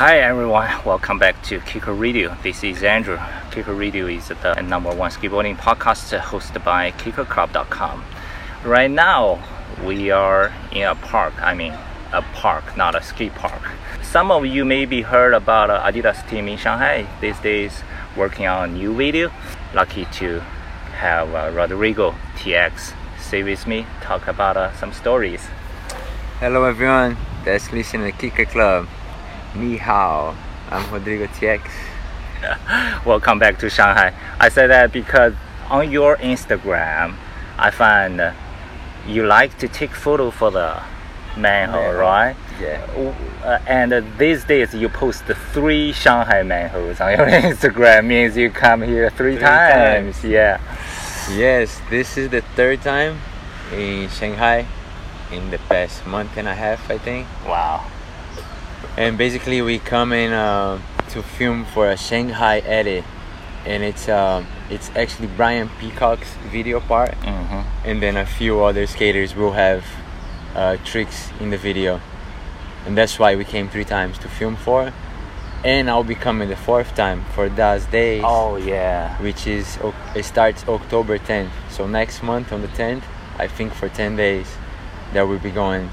Hi everyone, welcome back to Kicker Radio. This is Andrew. Kicker Radio is the number one skateboarding podcast hosted by KickerClub.com. Right now, we are in a park. I mean, a park, not a ski park. Some of you maybe heard about Adidas team in Shanghai these days working on a new video. Lucky to have uh, Rodrigo TX stay with me, talk about uh, some stories. Hello everyone that's listening to Kicker Club. Ni hao. I'm Rodrigo TX. Welcome back to Shanghai. I said that because on your Instagram, I find you like to take photo for the manhole, Manhole. right? Yeah. Uh, and uh, these days you post three Shanghai manholes on your Instagram means you come here three, Three times. times. Yeah. Yes, this is the third time in Shanghai in the past month and a half, I think. Wow. And basically, we come in uh, to film for a Shanghai edit, and it's um, it's actually Brian Peacock's video part, hmm and then a few other skaters will have uh, tricks in the video, and that's why we came three times to film for. And I'll be coming the fourth time for Das Days. Oh yeah. which is it starts October 10th. So next month on the 10th, I think for 10 days, that will be going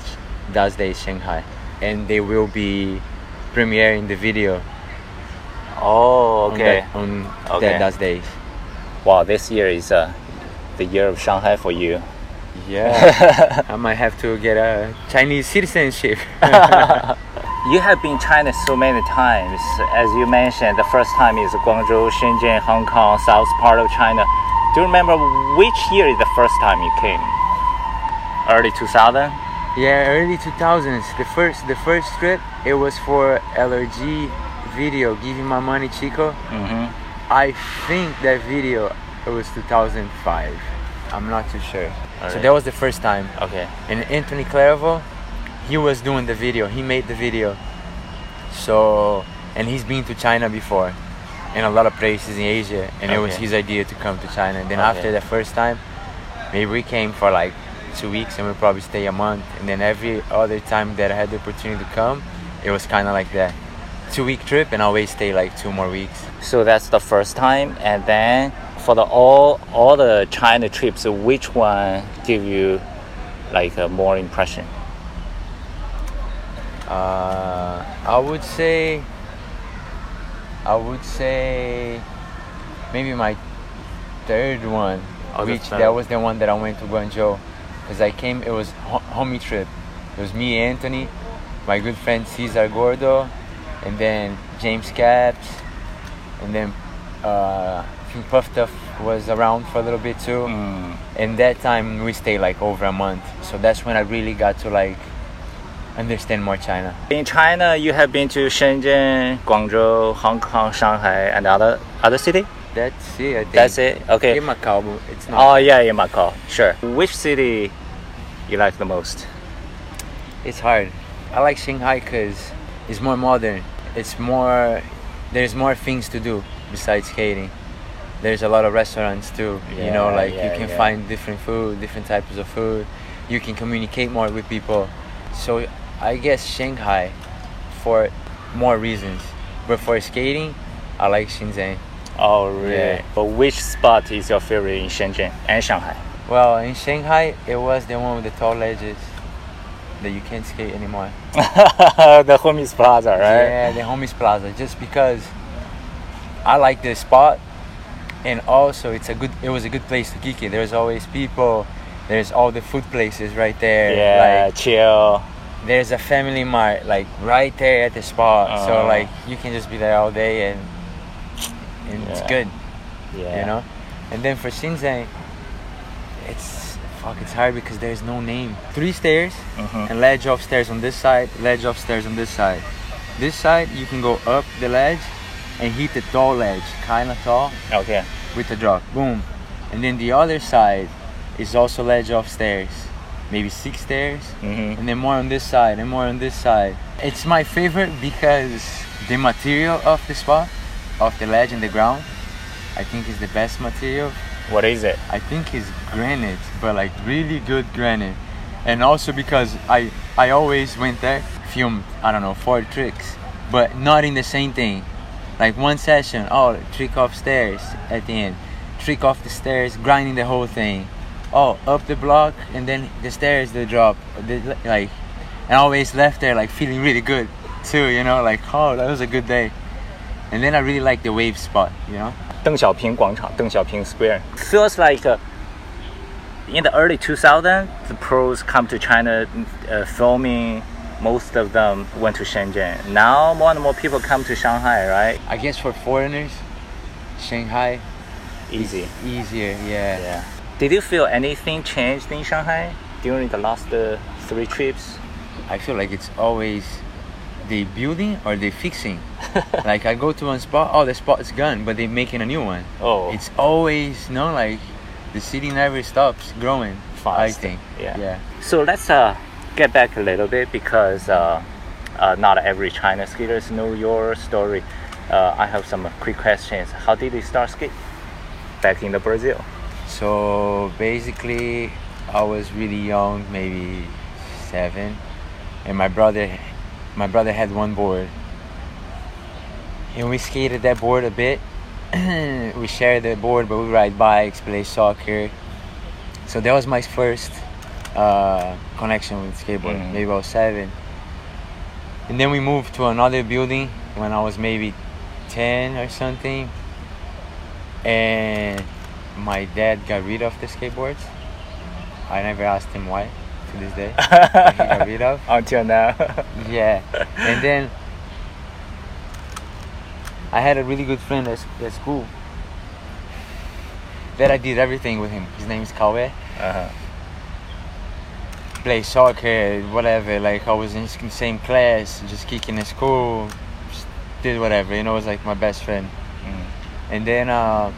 Das Days Shanghai, and they will be premiering the video Oh on okay. that, on Okay. that Days. Wow, this year is uh, the year of Shanghai for you. Yeah, I might have to get a Chinese citizenship. You have been China so many times. As you mentioned, the first time is Guangzhou, Shenzhen, Hong Kong, south part of China. Do you remember which year is the first time you came? Early 2000? Yeah, early 2000s. The first the first trip it was for LRG video, Give Me My Money Chico. Mm-hmm. I think that video it was 2005. I'm not too sure. So that was the first time. Okay. And Anthony Claravall, he was doing the video. He made the video. So and he's been to China before, and a lot of places in Asia. And it was his idea to come to China. And then Okay. after the first time, maybe we came for like two weeks, and we'll probably stay a month. And then every other time that I had the opportunity to come, it was kind of like that. Two week trip, and I always stay like two more weeks. So that's the first time, and then for the all all the China trips, which one give you like a more impression? Uh, I would say, I would say, maybe my third one, Oh, which that was the one that I went to Guangzhou, because I came. It was ho- homie trip. It was me, Anthony, my good friend Cesar Gordo, and then James Capps, and then uh, I think Puff Tuff was around for a little bit too. Mm. And that time we stayed like over a month, so that's when I really got to like understand more China. In China, you have been to Shenzhen, Guangzhou, Hong Kong, Shanghai, and other other city. That's it. I think. That's it. Okay. In Macau, it's not. Oh yeah, in Macau. Sure. Which city you like the most? It's hard. I like Shanghai because it's more modern. It's more. There's more things to do besides skating. There's a lot of restaurants too. you know, like yeah, you can yeah. find different food, different types of food. You can communicate more with people. So I guess Shanghai, for more reasons. But for skating, I like Shenzhen. Oh really? Yeah. But which spot is your favorite in Shenzhen and Shanghai? Well, in Shanghai, it was the one with the tall ledges that you can't skate anymore. the Homies Plaza, right? Yeah, the Homies Plaza. Just because I like the spot, and also it's a good. It was a good place to kick it. There's always people. There's all the food places right there. Yeah, Like chill. there's a family mart like right there at the spot. so Oh. like you can just be there all day and, and it's good. Yeah. You know. And then for Shenzhen, it's fuck. It's hard because there's no name. Three stairs Mhm. and ledge of stairs on this side, ledge of stairs on this side. This side you can go up the ledge and hit the tall ledge, kind of tall, Okay. with the drop. Boom. And then the other side is also ledge of stairs, maybe six stairs, Mm-hmm. and then more on this side and more on this side. It's my favorite because the material of the spot, of the ledge and the ground, I think is the best material. What is it? I think it's granite, but like really good granite. And also because I I always went there, filmed I don't know four tricks, but not in the same thing. Like one session, oh, trick off stairs at the end, trick off the stairs, grinding the whole thing. Oh, up the block and then the stairs, the drop, the, like, and I always left there like feeling really good too. You know, like oh, that was a good day. And then I really like the wave spot, you know? Deng Xiaoping 广场, Deng Xiaoping Square. Feels like uh, in the early 2000s, the pros come to China uh, filming. Most of them went to Shenzhen. Now more and more people come to Shanghai, right? I guess for foreigners, Shanghai easy easier yeah yeah did you feel anything changed in shanghai during the last uh, three trips i feel like it's always they building or they fixing. like I go to one spot, oh the spot is gone, but they making a new one. Oh, It's always no like the city never stops growing. I Fast. think. Yeah. Yeah. So let's uh, get back a little bit because uh, uh, not every China skaters know your story. Uh, I have some quick questions. How did you start skate? Back in the Brazil. So basically, I was really young, maybe seven, and my brother, my brother had one board, and we skated that board a bit. we shared the board, but we ride bikes, play soccer. So that was my first uh, connection with skateboard. Mhm. Maybe I was seven, and then we moved to another building when I was maybe ten or something, and my dad got rid of the skateboards. I never asked him why to this day. got rid of. Until now. Yeah. And then I had a really good friend at, at school that I did everything with him. His name is Kawe. uh-huh. Play soccer, whatever. Like I was in the same class, just kicking in school, just did whatever. You know, it was like my best friend. Mm. and then uh,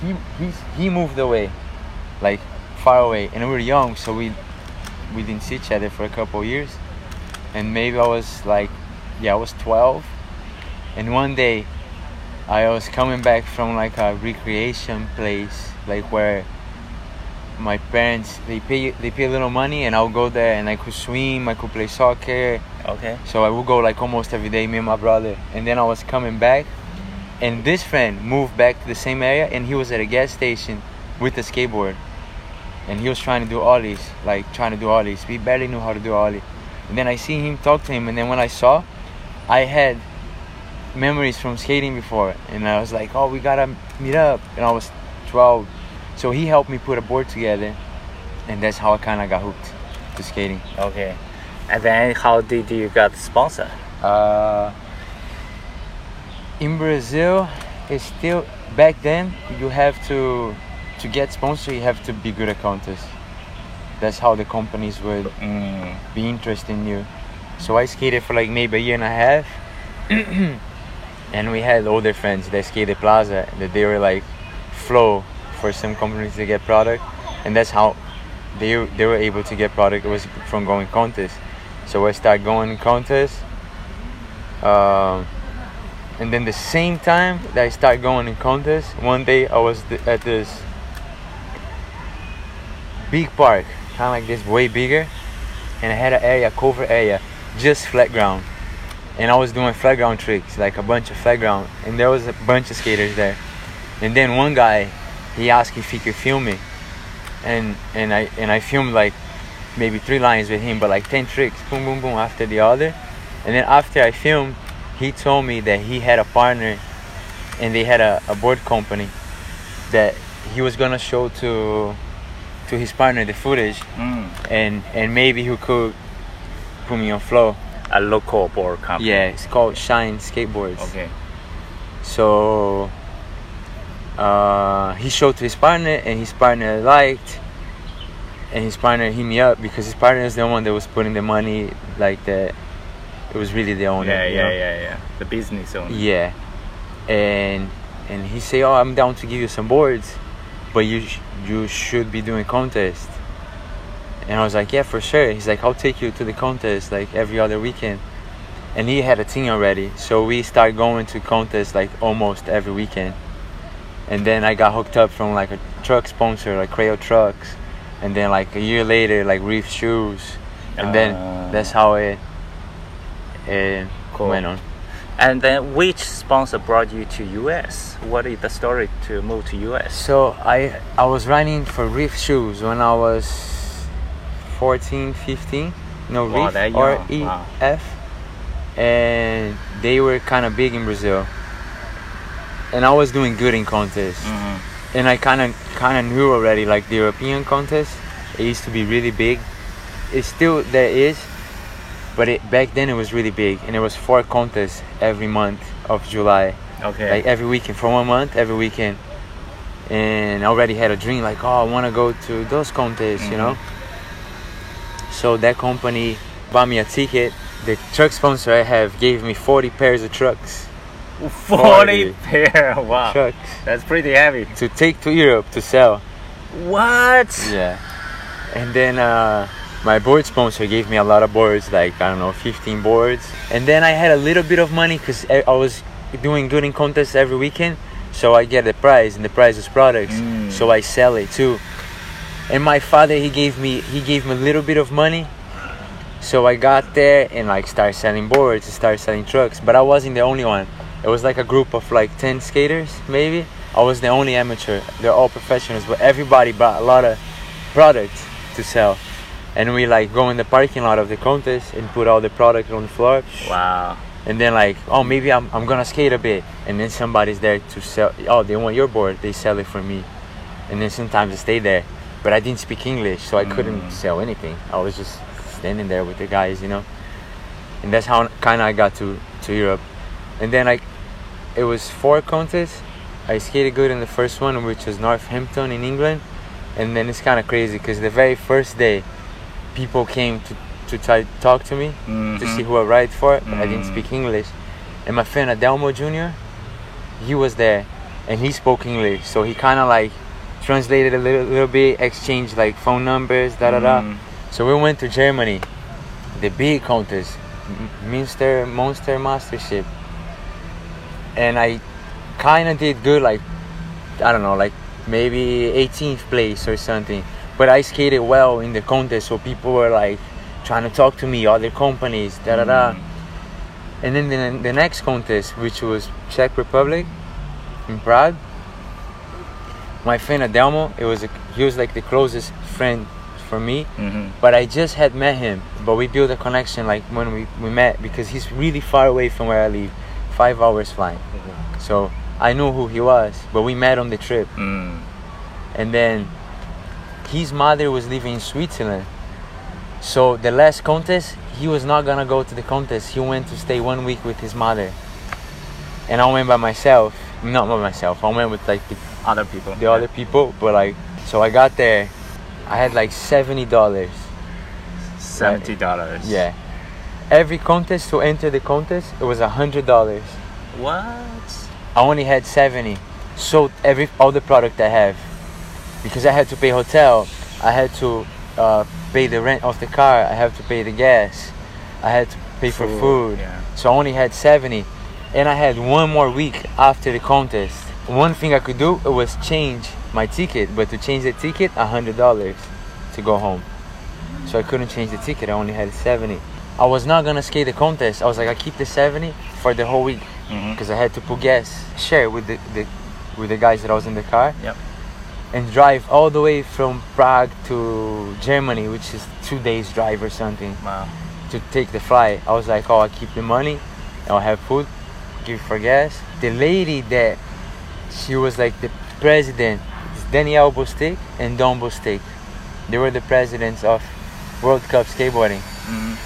he he he moved away, like far away, and we were young, so we we didn't see each other for a couple years, and maybe I was like, yeah, I was 12, and one day, I was coming back from like a recreation place, like where my parents they pay they pay a little money, and I'll go there and I could swim, I could play soccer, Okay. so I would go like almost every day, me and my brother. And then I was coming back, and this friend moved back to the same area, and he was at a gas station with a skateboard, and he was trying to do ollies, like trying to do ollies. We barely knew how to do ollie. And then I see him talk to him, and then when I saw, I had memories from skating before, and I was like, oh, we gotta meet up. And I was 12, so he helped me put a board together, and that's how I kind of got hooked to skating. Okay. And then how did you get sponsor? Uh, in Brazil, it's still back then. You have to to get sponsor. You have to be good at contests. That's how the companies would Mm. be interested in you. So I skated for like maybe a year and a half, and we had older friends that skated Plaza that they were like flow for some companies to get product, and that's how they they were able to get product. It was from going contests. So I started going contests, um, and then the same time that I started going in contests, one day I was th- at this big park, kind of like this, way bigger, and I had an area, cover area, just flat ground. And I was doing flat ground tricks, like a bunch of flat ground, and there was a bunch of skaters there. And then one guy, he asked if he could film me, and and I and I filmed like maybe three lines with him, but like ten tricks, boom, boom, boom, after the other. And then after I filmed, he told me that he had a partner, and they had a, a board company, that he was gonna show to to his partner the footage, Mm. and and maybe he could put me on flow. A local board company. Yeah, it's called Shine Skateboards. Okay. So uh, he showed to his partner, and his partner liked, and his partner hit me up because his partner is the one that was putting the money, like the. It was really the owner. Yeah, yeah, know? yeah, yeah. The business owner. Yeah, and and he say, "Oh, I'm down to give you some boards, but you sh- you should be doing contest." And I was like, "Yeah, for sure." He's like, "I'll take you to the contest like every other weekend," and he had a team already, so we started going to contests like almost every weekend. And then I got hooked up from like a truck sponsor, like Crail Trucks, and then like a year later, like Reef Shoes, and Ah. then that's how it it Cool. went on. And then, which sponsor brought you to US? What is the story to move to US? So I I was running for Reef shoes when I was 14, 15. No, Wow, Reef or young. Wow. And they were kind of big in Brazil. And I was doing good in contests, Mhm. and I kind of kind of knew already like the European contest. It used to be really big. It still there is, but it, back then it was really big, and it was four contests every month of July Okay. like every weekend for one month every weekend and I already had a dream like oh I want to go to those contests you know so that company bought me a ticket the truck sponsor I have gave me 40 pairs of trucks 40 pair. Wow. trucks That's pretty heavy. to take to Europe to sell What? yeah and then uh, my board sponsor gave me a lot of boards like I don't know 15 boards. And then I had a little bit of money because I was doing good in contests every weekend so I get the prize and the prize is products. Mm. so I sell it too. And my father he gave me he gave me a little bit of money. So I got there and like started selling boards started selling trucks. But I wasn't the only one. It was like a group of like 10 skaters maybe. I was the only amateur. They're all professionals but everybody brought a lot of products to sell and we like go in the parking lot of the contest and put all the product on the floor. Wow. and then like oh maybe I'm, I'm gonna skate a bit. And then somebody's there to sell oh they want your board they sell it for me. And then sometimes I stay there but I didn't speak English so I couldn't Mm. sell anything. I was just standing there with the guys you know? And that's how kind of I got to to Europe. And then like it was four contests. I skated good in the first one which was Northampton in England. And then it's kind of crazy because the very first day people came to to try to talk to me to see Mhm. who I ride for. But I didn't Mm. speak English. And my friend Adelmo Jr., he was there, and he spoke English. So he kind of like translated a little, little bit, exchanged like phone numbers, da da da. Mm. So we went to Germany, the big contest, M- Münster Monster Mastership, and I kind of did good, like I don't know, like maybe 18th place or something. But I skated well in the contest, so people were like trying to talk to me, other companies, da da da. Mm. And then the, the next contest, which was Czech Republic in Prague, my friend Adelmo, it was a, he was like the closest friend for me. Mhm. But I just had met him, but we built a connection like when we, we met because he's really far away from where I live, five hours flying. So I knew who he was, but we met on the trip. Mm. And then his mother was living in Switzerland. So the last contest, he was not gonna go to the contest. He went to stay one week with his mother. And I went by myself. Not by myself. I went with like the, Other people. the other people. But like, so I got there. I had like seventy dollars. Seventy dollars. Yeah. Every contest to enter the contest, it was a hundred dollars. What? I only had 70. Sold every all the product I have because I had to pay hotel. I had to uh, pay the rent of the car. I have to pay the gas. I had to pay for food. Yeah. So I only had 70, and I had one more week after the contest. One thing I could do was change my ticket, but to change the ticket, a hundred dollars to go home. So I couldn't change the ticket. I only had 70. I was not gonna skate the contest. I was like, I keep the 70 for the whole week Mhm. because I had to put gas, share with the, the with the guys that I was in the car, Yep. And drive all the way from Prague to Germany, which is two days drive or something, Wow. to take the flight. I was like, oh, I keep the money, I'll have food, give for gas. The lady that she was like the president, is Danielle Bostick and Don Bostick. They were the presidents of World Cup skateboarding. Mhm.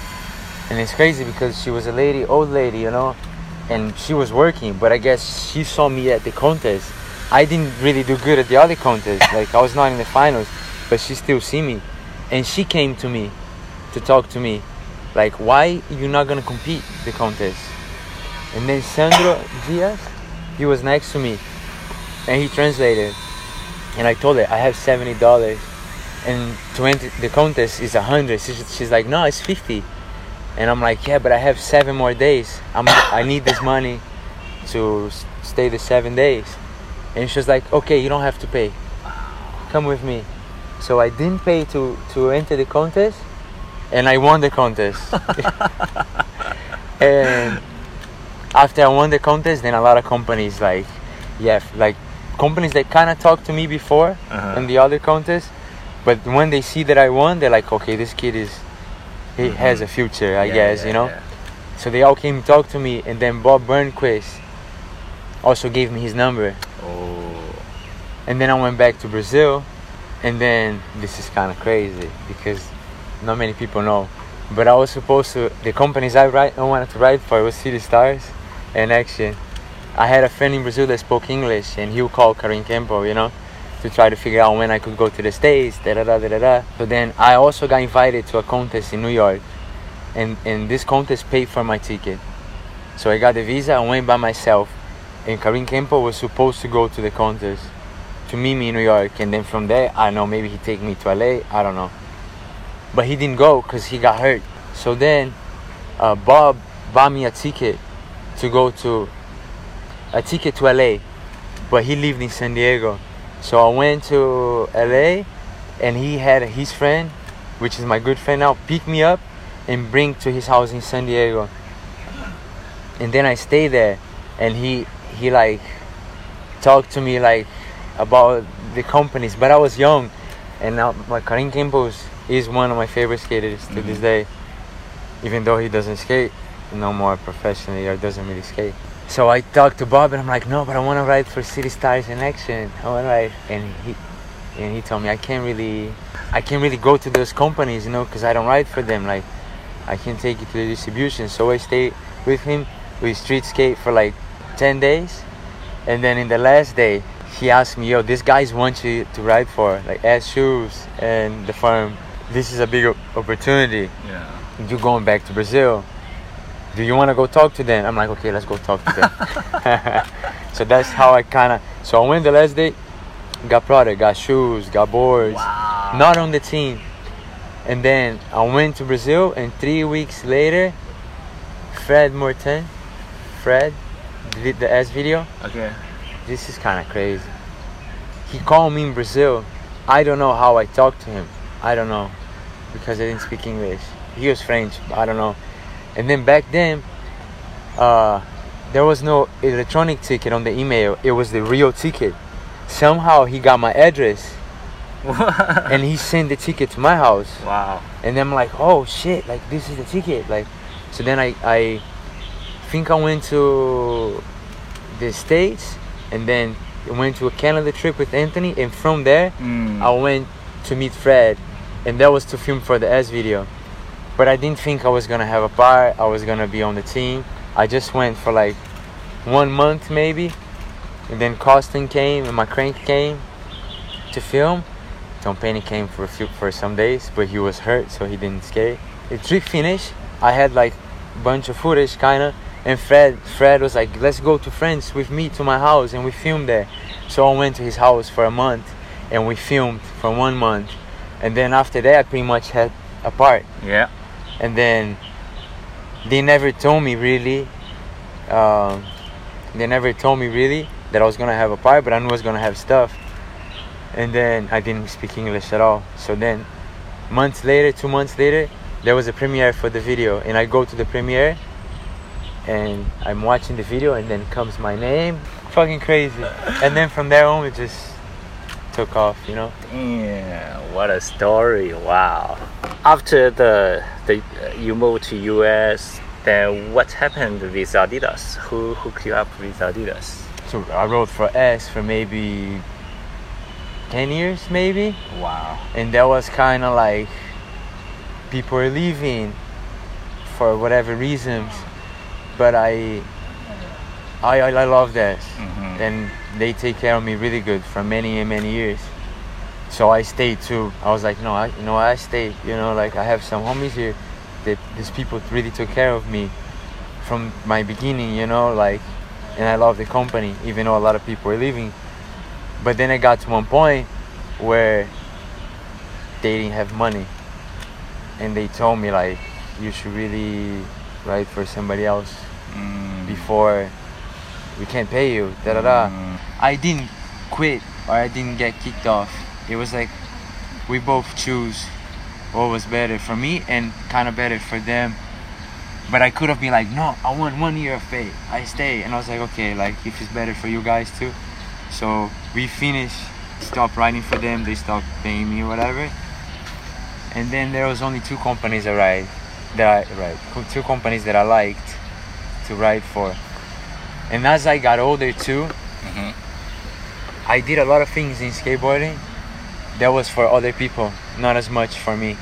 And it's crazy because she was a lady, old lady, you know, and she was working, but I guess she saw me at the contest. I didn't really do good at the other contest, like I was not in the finals, but she still see me. And she came to me to talk to me, like, why you not gonna compete the contest? And then Sandro Dias, he was next to me, and he translated. And I told her I have seventy dollars, and to enter the contest is a hundred. She's, she's like, no, it's fifty. And I'm like, yeah, but I have seven more days. I'm, I need this money to stay the seven days. And she's like, okay, you don't have to pay. Come with me. So I didn't pay to, to enter the contest, and I won the contest. and after I won the contest, then a lot of companies like, yeah, like companies that kind of talked to me before Uh-huh. in the other contest, but when they see that I won, they're like, okay, this kid is, he has a future, I Yeah, guess, yeah, you know. yeah. So they all came to talk to me, and then Bob Burnquist also gave me his number. And then I went back to Brazil, and then this is kind of crazy because not many people know. But I was supposed to the companies I write I wanted to write for was City Stars and Axion. I had a friend in Brazil that spoke English, and he would call Kareem Campbell, you know, to try to figure out when I could go to the States. Da da da da da. then I also got invited to a contest in New York, and and this contest paid for my ticket. So I got the visa. I went by myself, and Kareem Campbell was supposed to go to the contest to meet me in New York, and then from there, I know maybe he take me to LA. I don't know, but he didn't go because he got hurt. So then, uh, Bob bought me a ticket to go to a ticket to LA, but he lived in San Diego. So I went to LA, and he had his friend, which is my good friend now, pick me up and bring to his house in San Diego. And then I stay there, and he he like talked to me like about the companies, but I was young, and now my Karim Campos is one of my favorite skaters to this mm-hmm. day, even though he doesn't skate no more professionally or doesn't really skate. So I talked to Bob and I'm like, no, but I want to ride for City Stars in Axion. I want to ride, and he and he told me I can't really, I can't really go to those companies, you know, because I don't ride for them. Like, I can take it to the distribution. So I stayed with him. We street skate for like 10 days, and then in the last day, he asked me, yo, these guys want you to write for, like éS Shoes and the firm. This is a big opportunity Yeah. you going back to Brazil. Do you want to go talk to them? I'm like, okay, let's go talk to them. so that's how I kind of. So I went the last day, got product, got shoes, got boards, Wow. not on the team. And then I went to Brazil, and three weeks later, Fred Mortagne, Fred, did the éS video. Okay. This is kind of crazy. He called me in Brazil. I don't know how I talked to him. I don't know because I didn't speak English. He was French. I don't know. And then back then, uh, there was no electronic ticket on the email. It was the real ticket. Somehow he got my address and he sent the ticket to my house. wow. And I'm like, oh shit, like this is the ticket. Like, so then I, I think I went to the States and then went to a Canada trip with Anthony. And from there, Mm. I went to meet Fred. And that was to film for the éS video. But I didn't think I was gonna have a part, I was gonna be on the team. I just went for like one month maybe. And then Koston came and my crank came to film. Tom Penny came for a few for some days, but he was hurt, so he didn't skate. The trip finished. I had like a bunch of footage, kinda, and Fred Fred was like, "Let's go to France with me to my house," and we filmed there. So I went to his house for a month, and we filmed for one month, and then after that, I pretty much had a part. Yeah. And then they never told me really. Um, they never told me really that I was gonna have a part, but I knew I was gonna have stuff. And then I didn't speak English at all. So then, months later, two months later, there was a premiere for the video, and I go to the premiere, and I'm watching the video, and then comes my name, fucking crazy. And then from there on, it just took off, you know. Yeah, what a story! Wow. After the the uh, you moved to US, then what happened with Adidas? Who hooked you up with Adidas? So I wrote for éS for maybe 10 years, maybe. Wow. and that was kind of like people were leaving for whatever reasons but i i i I love that. Mhm. and they take care of me really good for many and many years. So i stayed too. I was like no I, you know i stayed you know like i have some homies here that these people really took care of me from my beginning you know like and i love the company even though a lot of people are leaving. But then I got to one point where they didn't have money. And they told me like you should really write for somebody else Mm. before we can't pay you da da da Mm. i didn't quit or i didn't get kicked off it was like we both choose what was better for me and kind of better for them But I could have been like, no, I want one year of pay. I stay, and I was like, okay, like if it's better for you guys too. So we finished, stopped writing for them. They stopped paying me, whatever. And then there was only two companies write that I right two companies that I liked to write for. And as I got older too, Mhm. I did a lot of things in skateboarding that was for other people, not as much for me.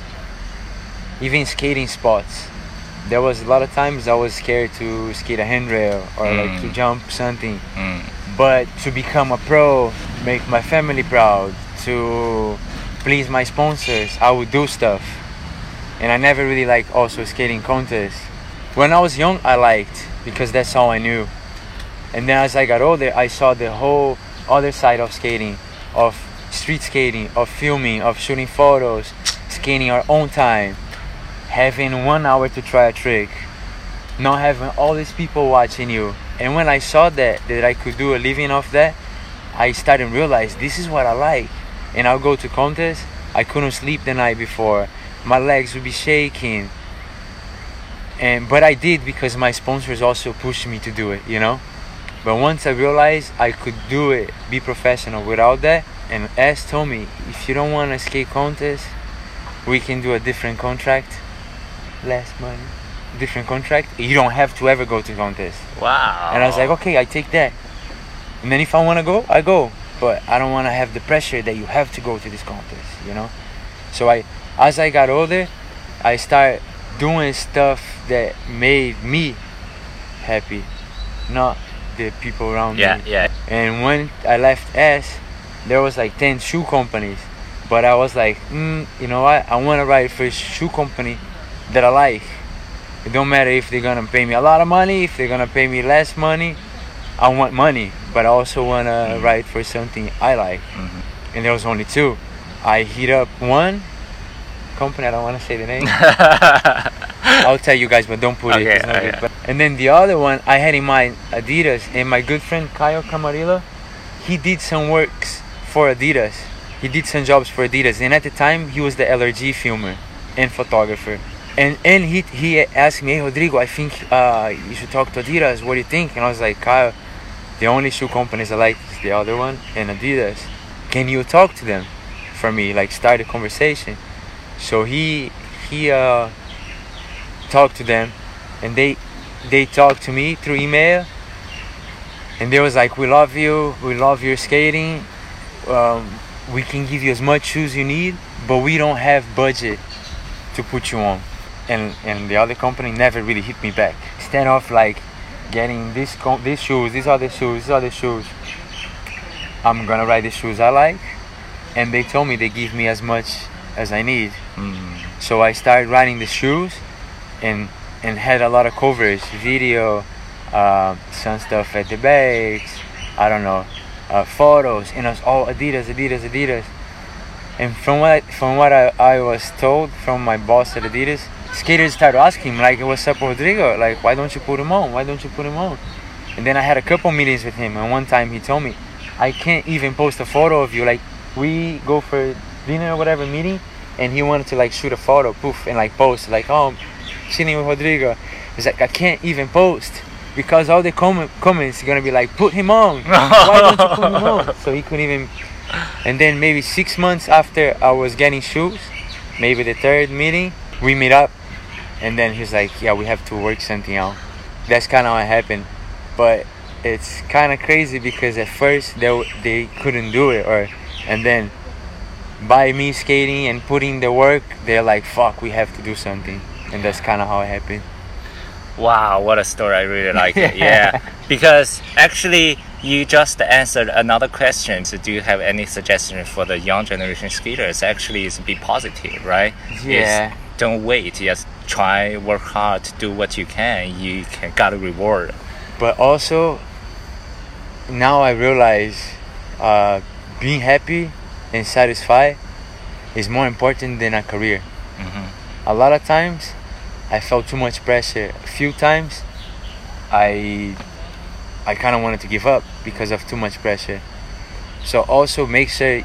Even skating spots. There was a lot of times I was scared to skate a handrail or like to Mm. jump something. Mm. But to become a pro, make my family proud, to please my sponsors, I would do stuff. And I never really liked also skating contests. When I was young, I liked because that's all I knew. And then as I got older, I saw the whole other side of skating, of street skating, of filming, of shooting photos, skating our own time, having one hour to try a trick, not having all these people watching you. And when I saw that that I could do a living off that, I started to realize this is what I like. And I'll go to contests. I couldn't sleep the night before. My legs would be shaking. And but I did because my sponsors also pushed me to do it, you know? But once I realized I could do it, be professional without that, and éS told me, if you don't want to skate contest, we can do a different contract, less money, different contract. You don't have to ever go to contest. Wow. And I was like, okay, I take that. And then if I want to go, I go. But I don't want to have the pressure that you have to go to this contest, you know? So I, as I got older, I started doing stuff that made me happy, not the people around Yeah, me. yeah. yeah. And when I left éS, there was like 10 shoe companies. But I was like, mm, you know what? I want to write for a shoe company that I like. It don't matter if they're gonna pay me a lot of money, if they're gonna pay me less money. I want money, but I also wanna write for something I like. Mhm. And there was only two. I hit up one company. I don't want to say the name. I'll tell you guys, but don't put it. Okay, It's not good. okay. But- and then the other one, I had in mind Adidas, and my good friend Kyle Camarillo, he did some works for Adidas. He did some jobs for Adidas, and at the time he was the LRG filmer and photographer. And and he he asked me, hey Rodrigo, I think uh, you should talk to Adidas. What do you think? And I was like, Kyle, the only shoe companies I like is the other one and Adidas. Can you talk to them for me? Like start a conversation. So he he uh, talked to them, and they they talked to me through email. And they was like, "We love you. We love your skating. Um, we can give you as much shoes you need, but we don't have budget to put you on." And and the other company never really hit me back. Instead of like getting this com- these shoes, these other shoes, these other shoes, I'm gonna ride the shoes I like. And they told me they give me as much as I need. Mm. So I started riding the shoes and and had a lot of coverage, video, uh, some stuff at the bags, I don't know, uh, photos, and it was all Adidas, Adidas, Adidas. And from what I, from what I, I was told from my boss at Adidas, skaters started asking like, "What's up, Rodrigo? Like, why don't you put him on? Why don't you put him on?" And then I had a couple meetings with him, and one time he told me, "I can't even post a photo of you. Like, we go for dinner or whatever meeting, and he wanted to like shoot a photo, poof, and like post like, oh, I'm chilling with Rodrigo. He's like, I can't even post because all the comment comments are gonna be like, put him on. Why don't you put him on? So he couldn't even. And then maybe six months after I was getting shoes, maybe the third meeting, we meet up, and then he's like, yeah, we have to work something out. That's kind of what happened, but it's kind of crazy because at first they they couldn't do it, or and then by me skating and putting the work, they're like, fuck, we have to do something. And that's kind of how it happened. Wow, what a story! I really like it. Yeah. Because actually, you just answered another question. So, do you have any suggestion for the young generation skaters? Actually, is be positive, right? It's Yeah. don't wait. Just try, work hard, do what you can. You can got a reward. But also, now I realize uh, being happy and satisfied is more important than a career. hmm A lot of times, I felt too much pressure. A few times, I I kind of wanted to give up because of too much pressure. So also make sure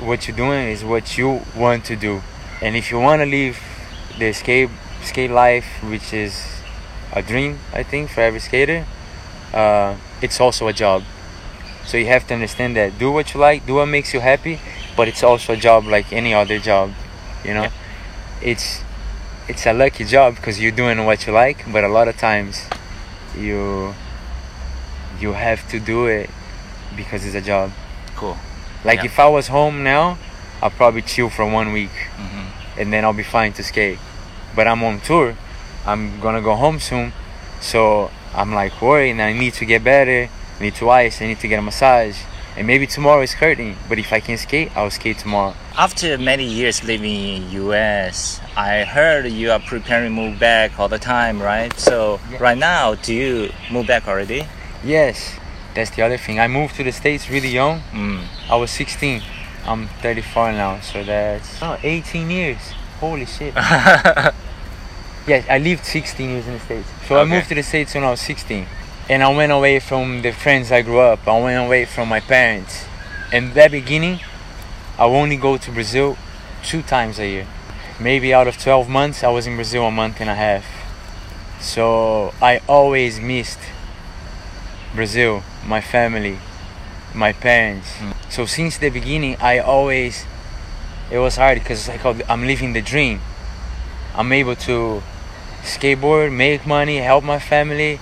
what you're doing is what you want to do, and if you want to live the skate skate life, which is a dream, I think, for every skater, uh, it's also a job. So you have to understand that do what you like, do what makes you happy, but it's also a job like any other job. You know, Yeah. it's it's a lucky job because you're doing what you like, but a lot of times you you have to do it because it's a job. Cool. Like Yeah. if I was home now, I'll probably chill for one week hmm and then I'll be fine to skate. But I'm on tour. I'm gonna go home soon, so I'm like worried and I need to get better. I need to ice. I need to get a massage. And maybe tomorrow is hurting, but if I can skate, I'll skate tomorrow. After many years living in US, I heard you are preparing to move back all the time, right? So Yeah. right now, do you move back already? Yes, that's the other thing. I moved to the States really young. Mm. I was 16. I'm 34 now, so that's oh, 18 years. Holy shit. yes I lived 16 years in the States. So I moved to the States when I was 16. And I went away from the friends I grew up. I went away from my parents. In that beginning, I only go to Brazil two times a year. Maybe out of 12 months, I was in Brazil a month and a half. So I always missed Brazil, my family, my parents. So since the beginning, I always, it was hard because like I'm living the dream. I'm able to skateboard, make money, help my family.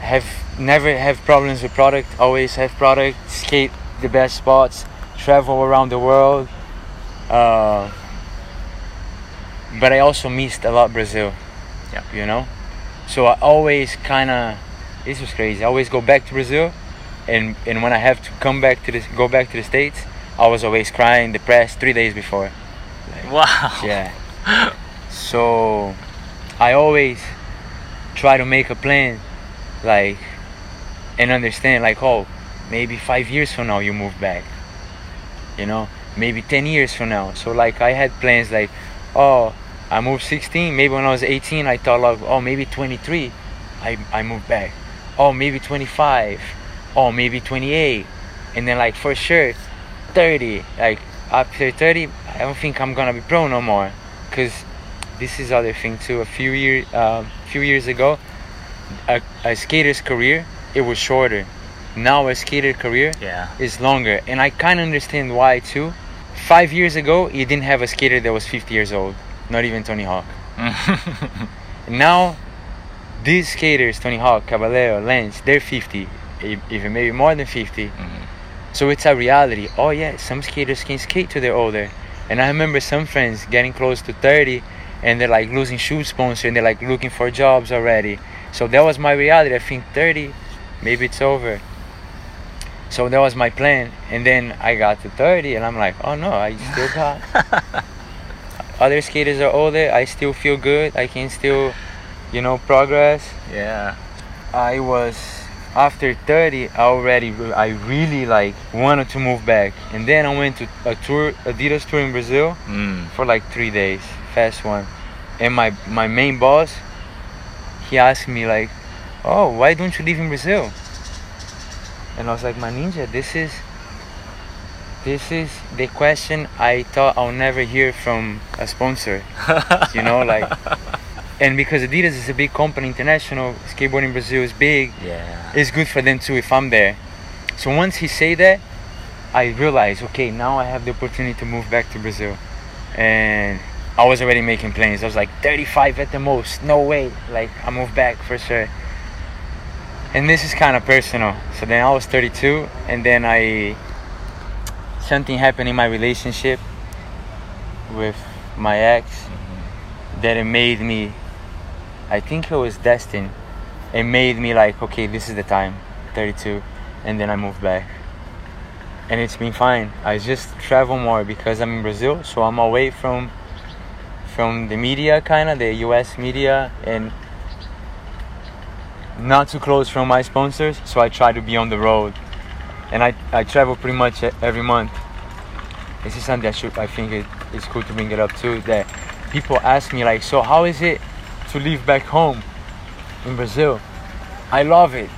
Have never have problems with product. Always have product. Skate the best spots. Travel around the world. Uh, but I also missed a lot Brazil. Yeah. You know, so I always kind of. This was crazy. I always go back to Brazil, and and when I have to come back to this, go back to the states, I was always crying, depressed three days before. Wow. Yeah. So I always try to make a plan, like, and understand, like, oh, maybe five years from now you move back. You know, maybe 10 years from now. So, like, I had plans like, oh, I moved 16. Maybe when I was 18, I thought, like, oh, maybe 23, I, I moved back. Oh, maybe 25. Oh, maybe 28. And then, like, for sure, 30. Like, after 30, I don't think I'm gonna be pro no more. Cause this is other thing too. A few years, uh, few years ago, a, a skater's career it was shorter. Now a skater career Yeah. is longer, and I kind of understand why too. Five years ago, you didn't have a skater that was 50 years old, not even Tony Hawk. Now, these skaters, Tony Hawk, Caballero, Lance, they're 50, e- even maybe more than 50. Mhm. So it's a reality. Oh yeah, some skaters can skate till they're older. And I remember some friends getting close to 30 and they're like losing shoe sponsor and they're like looking for jobs already. So that was my reality. I think 30, maybe it's over. So that was my plan. And then I got to 30 and I'm like, oh no, I still got. Other skaters are older. I still feel good. I can still, you know, progress. yeah. I was after 30 I already I really like wanted to move back and then I went to a tour Adidas tour in Brazil Mm. for like three days fast one and my my main boss he asked me like oh why don't you live in Brazil and I was like my ninja this is this is the question I thought I'll never hear from a sponsor you know like and because Adidas is a big company international skateboarding in Brazil is big Yeah. it's good for them too if I'm there. So once he say that, I realized, okay, now I have the opportunity to move back to Brazil. And I was already making plans. I was like 35 at the most. No way. Like I moved back for sure. And this is kind of personal. So then I was 32 and then I something happened in my relationship with my ex that it made me I think it was destined it made me like okay this is the time 32 and then i moved back and it's been fine i just travel more because i'm in brazil so i'm away from from the media kind of the us media and not too close from my sponsors so i try to be on the road and i, I travel pretty much every month this is something that should, i think it, it's cool to bring it up too that people ask me like so how is it to live back home in Brazil. I love it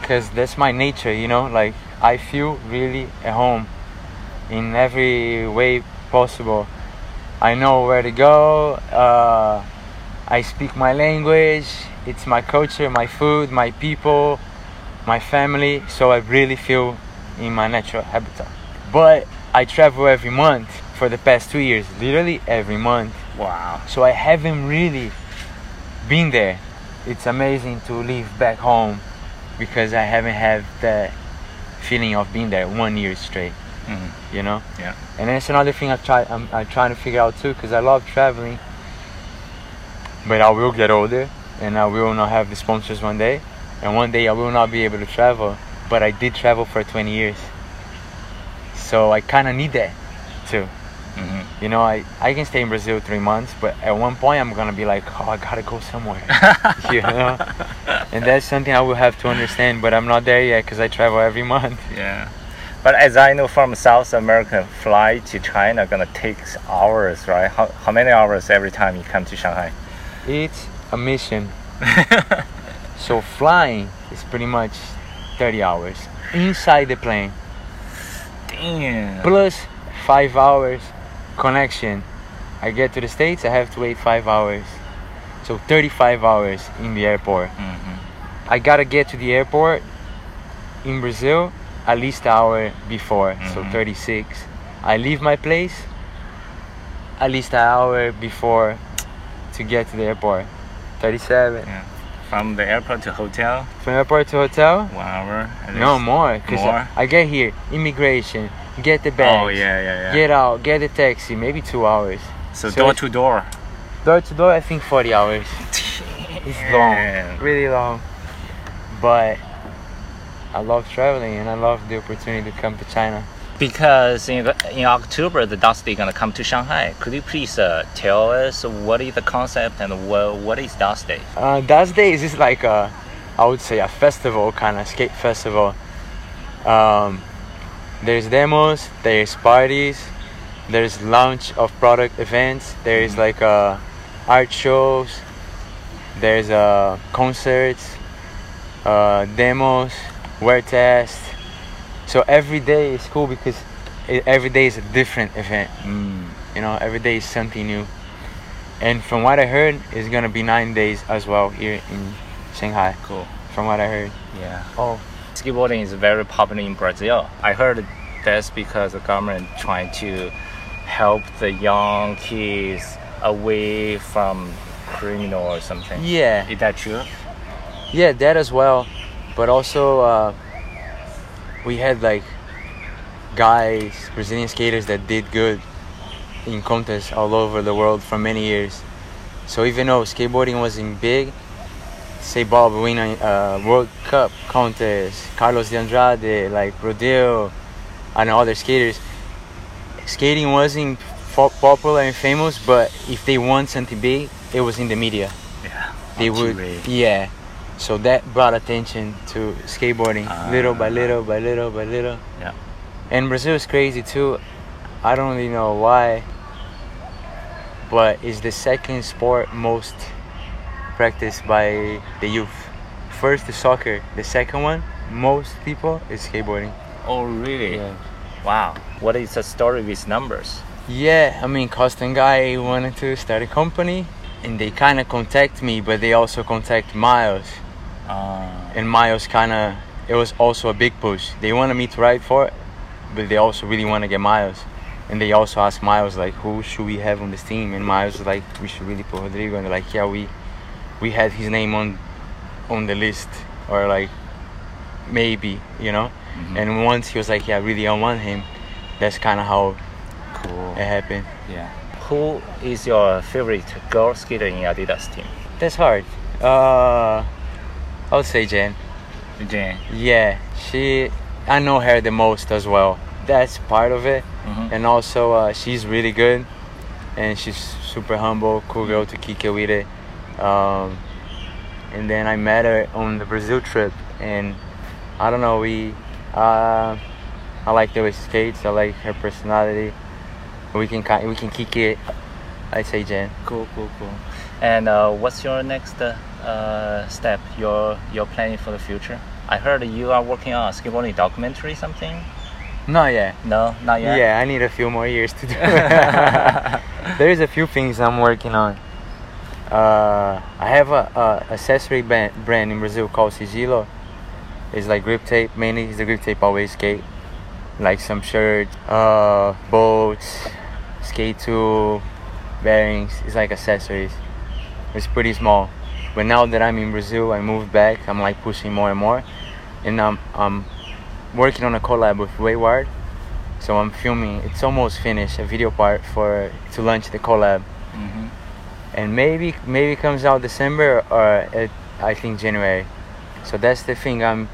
because that's my nature, you know. Like I feel really at home in every way possible. I know where to go. Uh, I speak my language. It's my culture, my food, my people, my family. So I really feel in my natural habitat. But I travel every month for the past two years, literally every month. Wow. So I haven't really been there. It's amazing to live back home because I haven't had that feeling of being there one year straight. Mhm. You know. Yeah. And that's another thing I try. I'm, I'm trying to figure out too, because I love traveling. But I will get older, and I will not have the sponsors one day, and one day I will not be able to travel. But I did travel for 20 years, so I kind of need that too. Mhm. You know, I, I can stay in Brazil three months, but at one point I'm gonna be like, oh, I gotta go somewhere. you know, and that's something I will have to understand. But I'm not there yet because I travel every month. Yeah. But as I know from South America, flight to China gonna take hours, right? How, how many hours every time you come to Shanghai? It's a mission. So flying is pretty much 30 hours inside the plane, Damn. plus five hours connection. I get to the States, I have to wait five hours. So 35 hours in the airport. Mhm. I gotta get to the airport in Brazil at least hour before, so Mhm. 36. I leave my place at least an hour before to get to the airport. 37. Yeah. From the airport to hotel, From airport to hotel, one hour. no more. Cause More? I, I get here, immigration, get the bags, Oh yeah, yeah, yeah. get out, get the taxi, maybe two hours. so, so door to door. Door to door, I think 40 hours. It's long, really long. But I love traveling and I love the opportunity to come to China. Because in, in October, the Dusty is gonna come to Shanghai. Could you please uh, tell us what is the concept and what, what is Dusty? Uh, Dust Days is like a, I would say a festival, kind of skate festival. Um, there's demos, there's parties, there's launch of product events, there's like uh, art shows, there's uh, concerts, uh, demos, wear test. So every day is cool because it, every day is a different event. Mm. You know, every day is something new. And from what I heard, it's gonna be nine days as well here in Shanghai. Cool. From what I heard. Yeah. Oh, Skateboarding is very popular in Brazil. I heard that's because the government trying to help the young kids away from criminal or something. yeah, Is that true? yeah, that as well. But also, uh, we had like guys, Brazilian skaters that did good in contests all over the world for many years. So even though skateboarding wasn't big, say Bob win a uh, World Cup contest, Carlos de Andrade, like Rodil, and other skaters, skating wasn't popular and famous, but if they won something big, it was in the media. Yeah. They would, TV. yeah. So that brought attention to skateboarding, ah. little by little by little by little. Yeah. And Brazil is crazy too. I don't really know why, but it's the second sport most practiced by the youth. First the soccer, the second one, most people is skateboarding. Oh really? Yeah. Wow. What is the story with numbers? Yeah, I mean, Koston Guy wanted to start a company, and they kind of contact me, but they also contact Miles, Uh, and Miles kind of it was also a big push. They wanted me to ride for it, but they also really want to get Miles, and they also asked Miles like, who should we have on this team? And Miles was like, we should really put Rodrigo, and they're like, yeah, we we had his name on on the list, or like maybe, you know. mhm. And once he was like, yeah, I really, I want him. That's kind of how cool. it happened. Yeah. Who is your favorite girl skater in Adidas team? That's hard. Uh, I would say Jen. Jane. Yeah, she. I know her the most as well. That's part of it, Mhm. and also uh, she's really good, and she's super humble, cool girl to kick it with it. Um, and then I met her on the Brazil trip, and I don't know. We, uh, I like the way she skates. I like her personality. We can we can kick it. I say Jen. Cool, cool, cool. And uh, what's your next uh, uh, step? Your your planning for the future? I heard you are working on a skateboarding documentary, something. Not yet. No, not yet. Yeah, I need a few more years to do. There's a few things I'm working on. Uh, I have a, a accessory band, brand in Brazil called Sigilo. It's like grip tape mainly. It's the grip tape I always skate. Like some shirts, uh, boats, skate tool, bearings. It's like accessories. It's pretty small. But now that I'm in Brazil, I moved back. I'm like pushing more and more, and I'm I'm working on a collab with Wayward. So I'm filming. It's almost finished. A video part for to launch the collab hmm and maybe maybe it comes out December or it, I think January. So that's the thing. I'm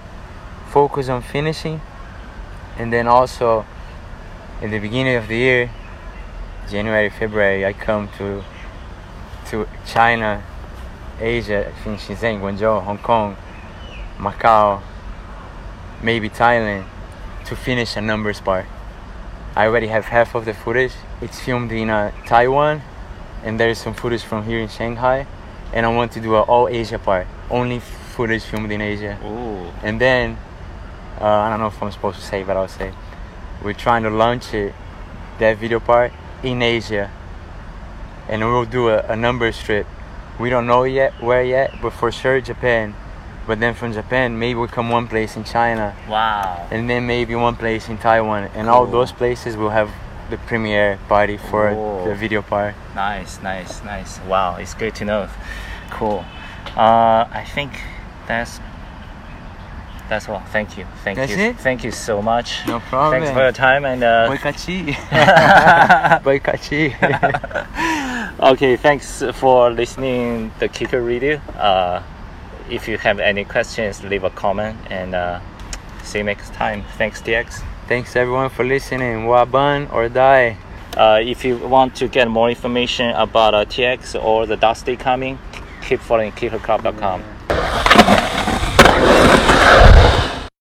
focused on finishing, and then also in the beginning of the year, January February, I come to to China, Asia, I think Shenzhen, Guangzhou, Hong Kong, Macau, maybe Thailand, to finish a numbers part. I already have half of the footage. It's filmed in uh, Taiwan, and there's some footage from here in Shanghai, and I want to do an all Asia part, only footage filmed in Asia. Ooh. And then, uh, I don't know if I'm supposed to say, but I'll say, we're trying to launch it, that video part, in Asia, and we'll do a, a number strip. We don't know yet where yet, but for sure Japan. But then from Japan, maybe we come one place in China, Wow. and then maybe one place in Taiwan, and all those places will have the premiere party for Whoa. the video part. Nice, nice, nice. Wow, it's good to know. Cool. Uh, I think that's that's all. Thank you. Thank That's you. it? Thank you so much. No problem. Thanks for your time and uh, Boikachi. Boikachi. okay, thanks for listening the Kicker Radio. Uh, if you have any questions, leave a comment and uh, see you next time. Thanks, TX. Thanks everyone for listening. Waban or die. Uh, if you want to get more information about uh, TX or the Dusty coming, keep following kickerclub.com.